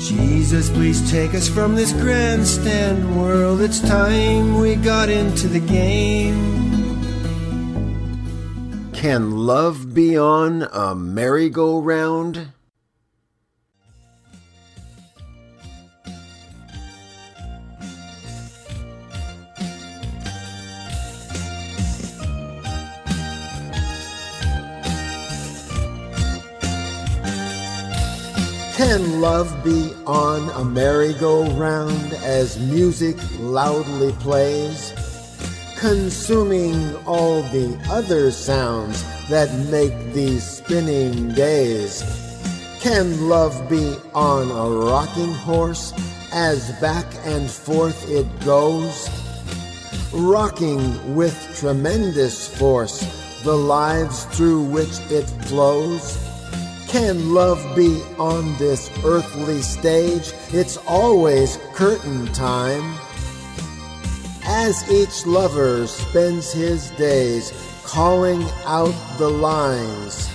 Jesus, please take us from this grandstand world. It's time we got into the game. Can love be on a merry-go-round? Can love be on a merry-go-round as music loudly plays, consuming all the other sounds that make these spinning days? Can love be on a rocking horse as back and forth it goes, rocking with tremendous force the lives through which it flows? Can love be on this earthly stage? It's always curtain time. As each lover spends his days calling out the lines,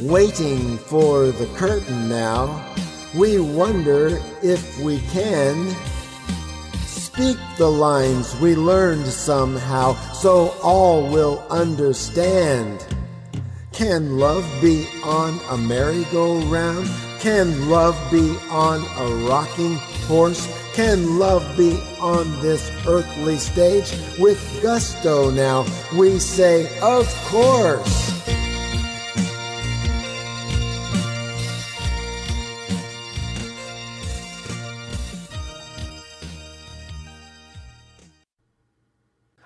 waiting for the curtain now, we wonder if we can speak the lines we learned somehow so all will understand. Can love be on a merry-go-round? Can love be on a rocking horse? Can love be on this earthly stage? With gusto now, we say, of course.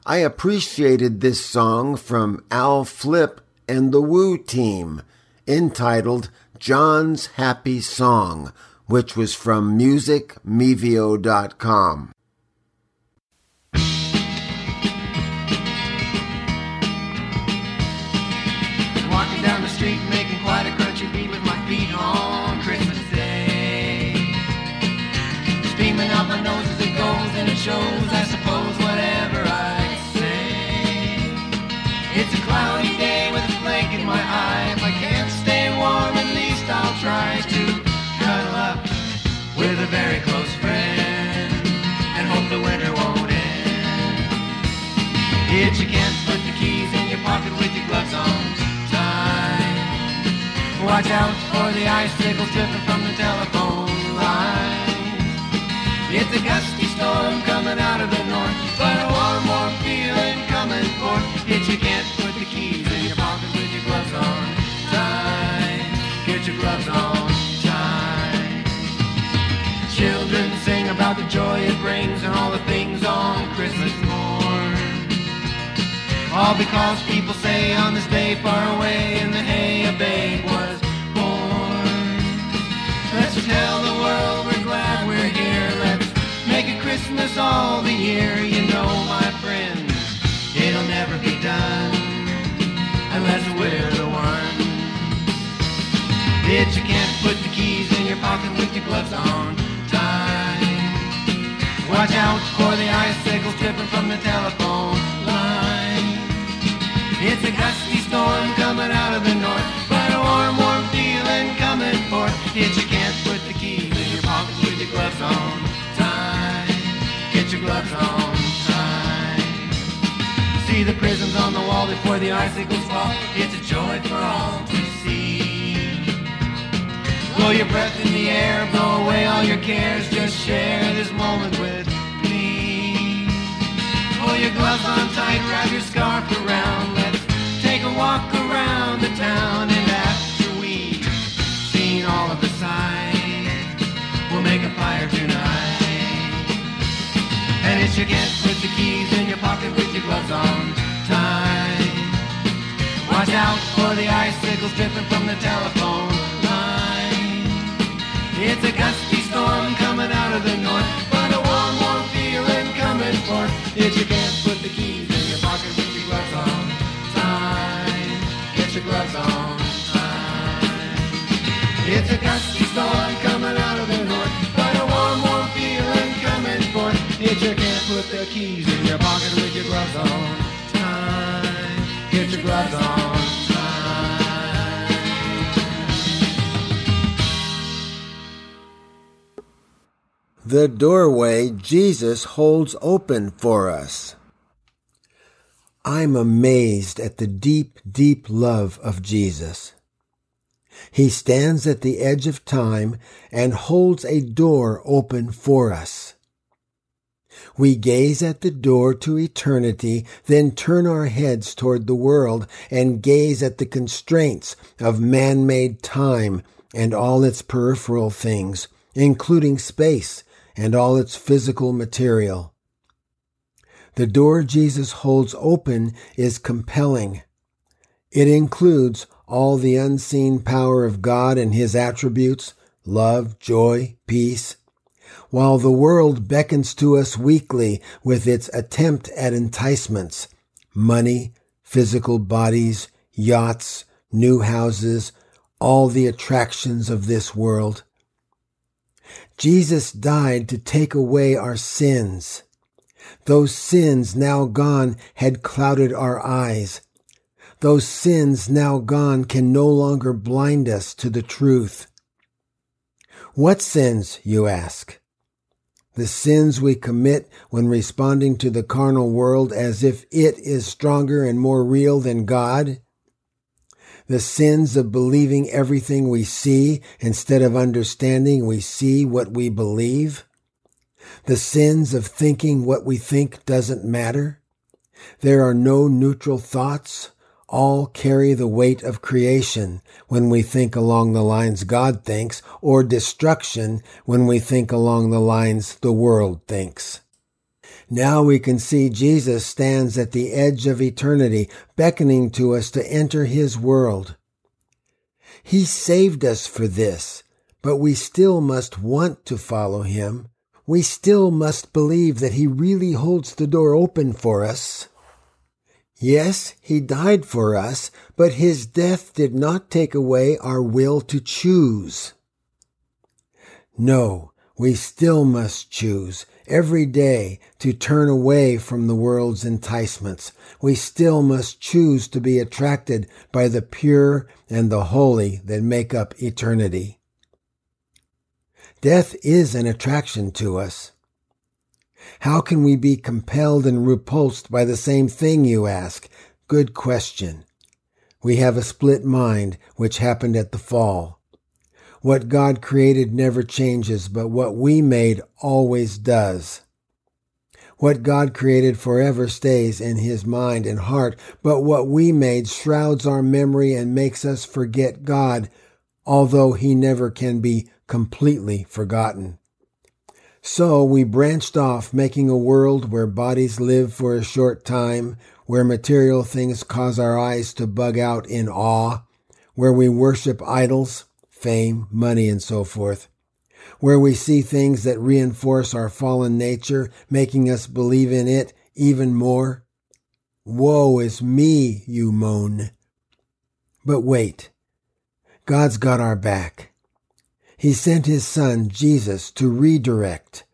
I appreciated this song from Al Flip and the Woo Team, entitled John's Happy Song, which was from musicmevio.com. Walking down the street, making quite a crunchy beat with my feet on Christmas Day. Steaming out my nose as it goes, and it shows, Yet you can't put the keys in your pocket with your gloves on tight. Watch out for the icicles dripping from the telephone line. It's a gusty storm coming out of the north, but a warm, warm feeling coming forth. Yet you can't put the keys in your pocket with your gloves on tight. Get your gloves on tight. Children sing about the joy it brings and all the All because people say on this day far away in the hay a babe was born. Let's tell the world we're glad we're here. Let's make a Christmas all the year. You know, my friends, it'll never be done unless we're the one. Bitch, you can't put the keys in your pocket with your gloves on tight. Watch out for the icicles dripping from the telephone. It's a gusty storm coming out of the north, but a warm, warm feeling coming forth. Yet you can't put the keys in your pocket with your gloves on tight. Get your gloves on tight. See the prisms on the wall before the icicles fall. It's a joy for all to see. Blow your breath in the air, blow away all your cares. Just share this moment with me. Pull your gloves on tight, wrap your scarf around. You can't put the keys in your pocket with your gloves on tight. Watch out for the icicles dripping from the telephone line. It's a gusty gloves on tight, get your gloves on the doorway Jesus holds open for us. I'm amazed at the deep, deep love of Jesus. He stands at the edge of time and holds a door open for us. We gaze at the door to eternity, then turn our heads toward the world and gaze at the constraints of man-made time and all its peripheral things, including space and all its physical material. The door Jesus holds open is compelling. It includes all the unseen power of God and his attributes, love, joy, peace, while the world beckons to us weakly with its attempt at enticements, money, physical bodies, yachts, new houses, all the attractions of this world. Jesus died to take away our sins. Those sins now gone had clouded our eyes. Those sins now gone can no longer blind us to the truth. What sins, you ask? The sins we commit when responding to the carnal world as if it is stronger and more real than God? the sins of believing everything we see instead of understanding we see what we believe, the sins of thinking what we think doesn't matter. There are no neutral thoughts. All carry the weight of creation when we think along the lines God thinks, or destruction when we think along the lines the world thinks. Now we can see Jesus stands at the edge of eternity, beckoning to us to enter his world. He saved us for this, but we still must want to follow him. We still must believe that he really holds the door open for us. Yes, he died for us, but his death did not take away our will to choose. No, we still must choose every day to turn away from the world's enticements. We still must choose to be attracted by the pure and the holy that make up eternity. Death is an attraction to us. How can we be compelled and repulsed by the same thing, you ask? Good question. We have a split mind, which happened at the fall. What God created never changes, but what we made always does. What God created forever stays in his mind and heart, but what we made shrouds our memory and makes us forget God, although he never can be completely forgotten. So we branched off, making a world where bodies live for a short time, where material things cause our eyes to bug out in awe, where we worship idols, fame, money, and so forth, where we see things that reinforce our fallen nature, making us believe in it even more. Woe is me, you moan. But wait, God's got our back. He sent his son, Jesus, to redirect.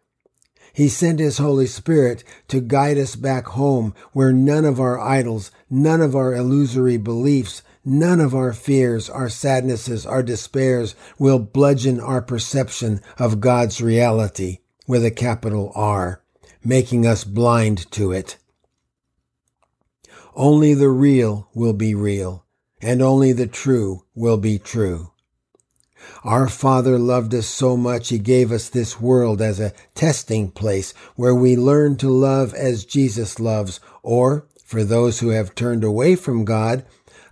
He sent his Holy Spirit to guide us back home where none of our idols, none of our illusory beliefs, None of our fears, our sadnesses, our despairs will bludgeon our perception of God's reality with a capital R, making us blind to it. Only the real will be real, and only the true will be true. Our Father loved us so much he gave us this world as a testing place where we learn to love as Jesus loves, or, for those who have turned away from God,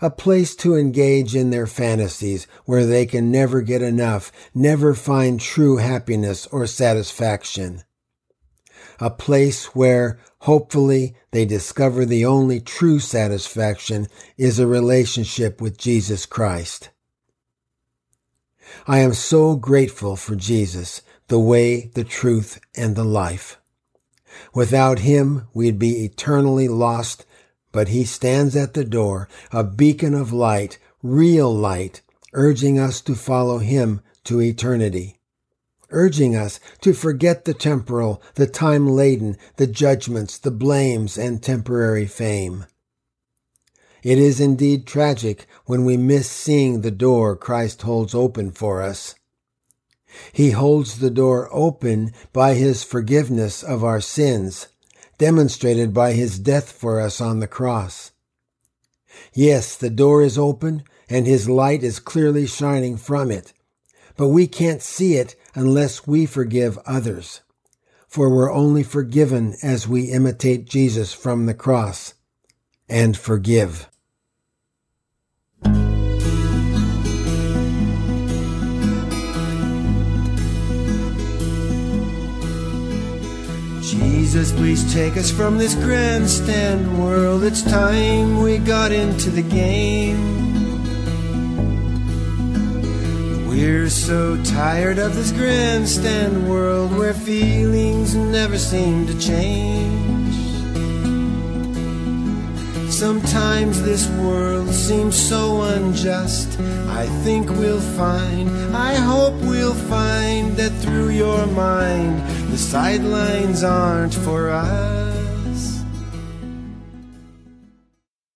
a place to engage in their fantasies where they can never get enough, never find true happiness or satisfaction. A place where, hopefully, they discover the only true satisfaction is a relationship with Jesus Christ. I am so grateful for Jesus, the way, the truth, and the life. Without him, we'd be eternally lost but he stands at the door, a beacon of light, real light, urging us to follow him to eternity. Urging us to forget the temporal, the time laden, the judgments, the blames, and temporary fame. It is indeed tragic when we miss seeing the door Christ holds open for us. He holds the door open by his forgiveness of our sins, demonstrated by his death for us on the cross. Yes, the door is open and his light is clearly shining from it, but we can't see it unless we forgive others. For we're only forgiven as we imitate Jesus from the cross and forgive. Jesus, please take us from this grandstand world. It's time we got into the game. We're so tired of this grandstand world where feelings never seem to change. Sometimes this world seems so unjust. I think we'll find, I hope we'll find that through your mind, the sidelines aren't for us.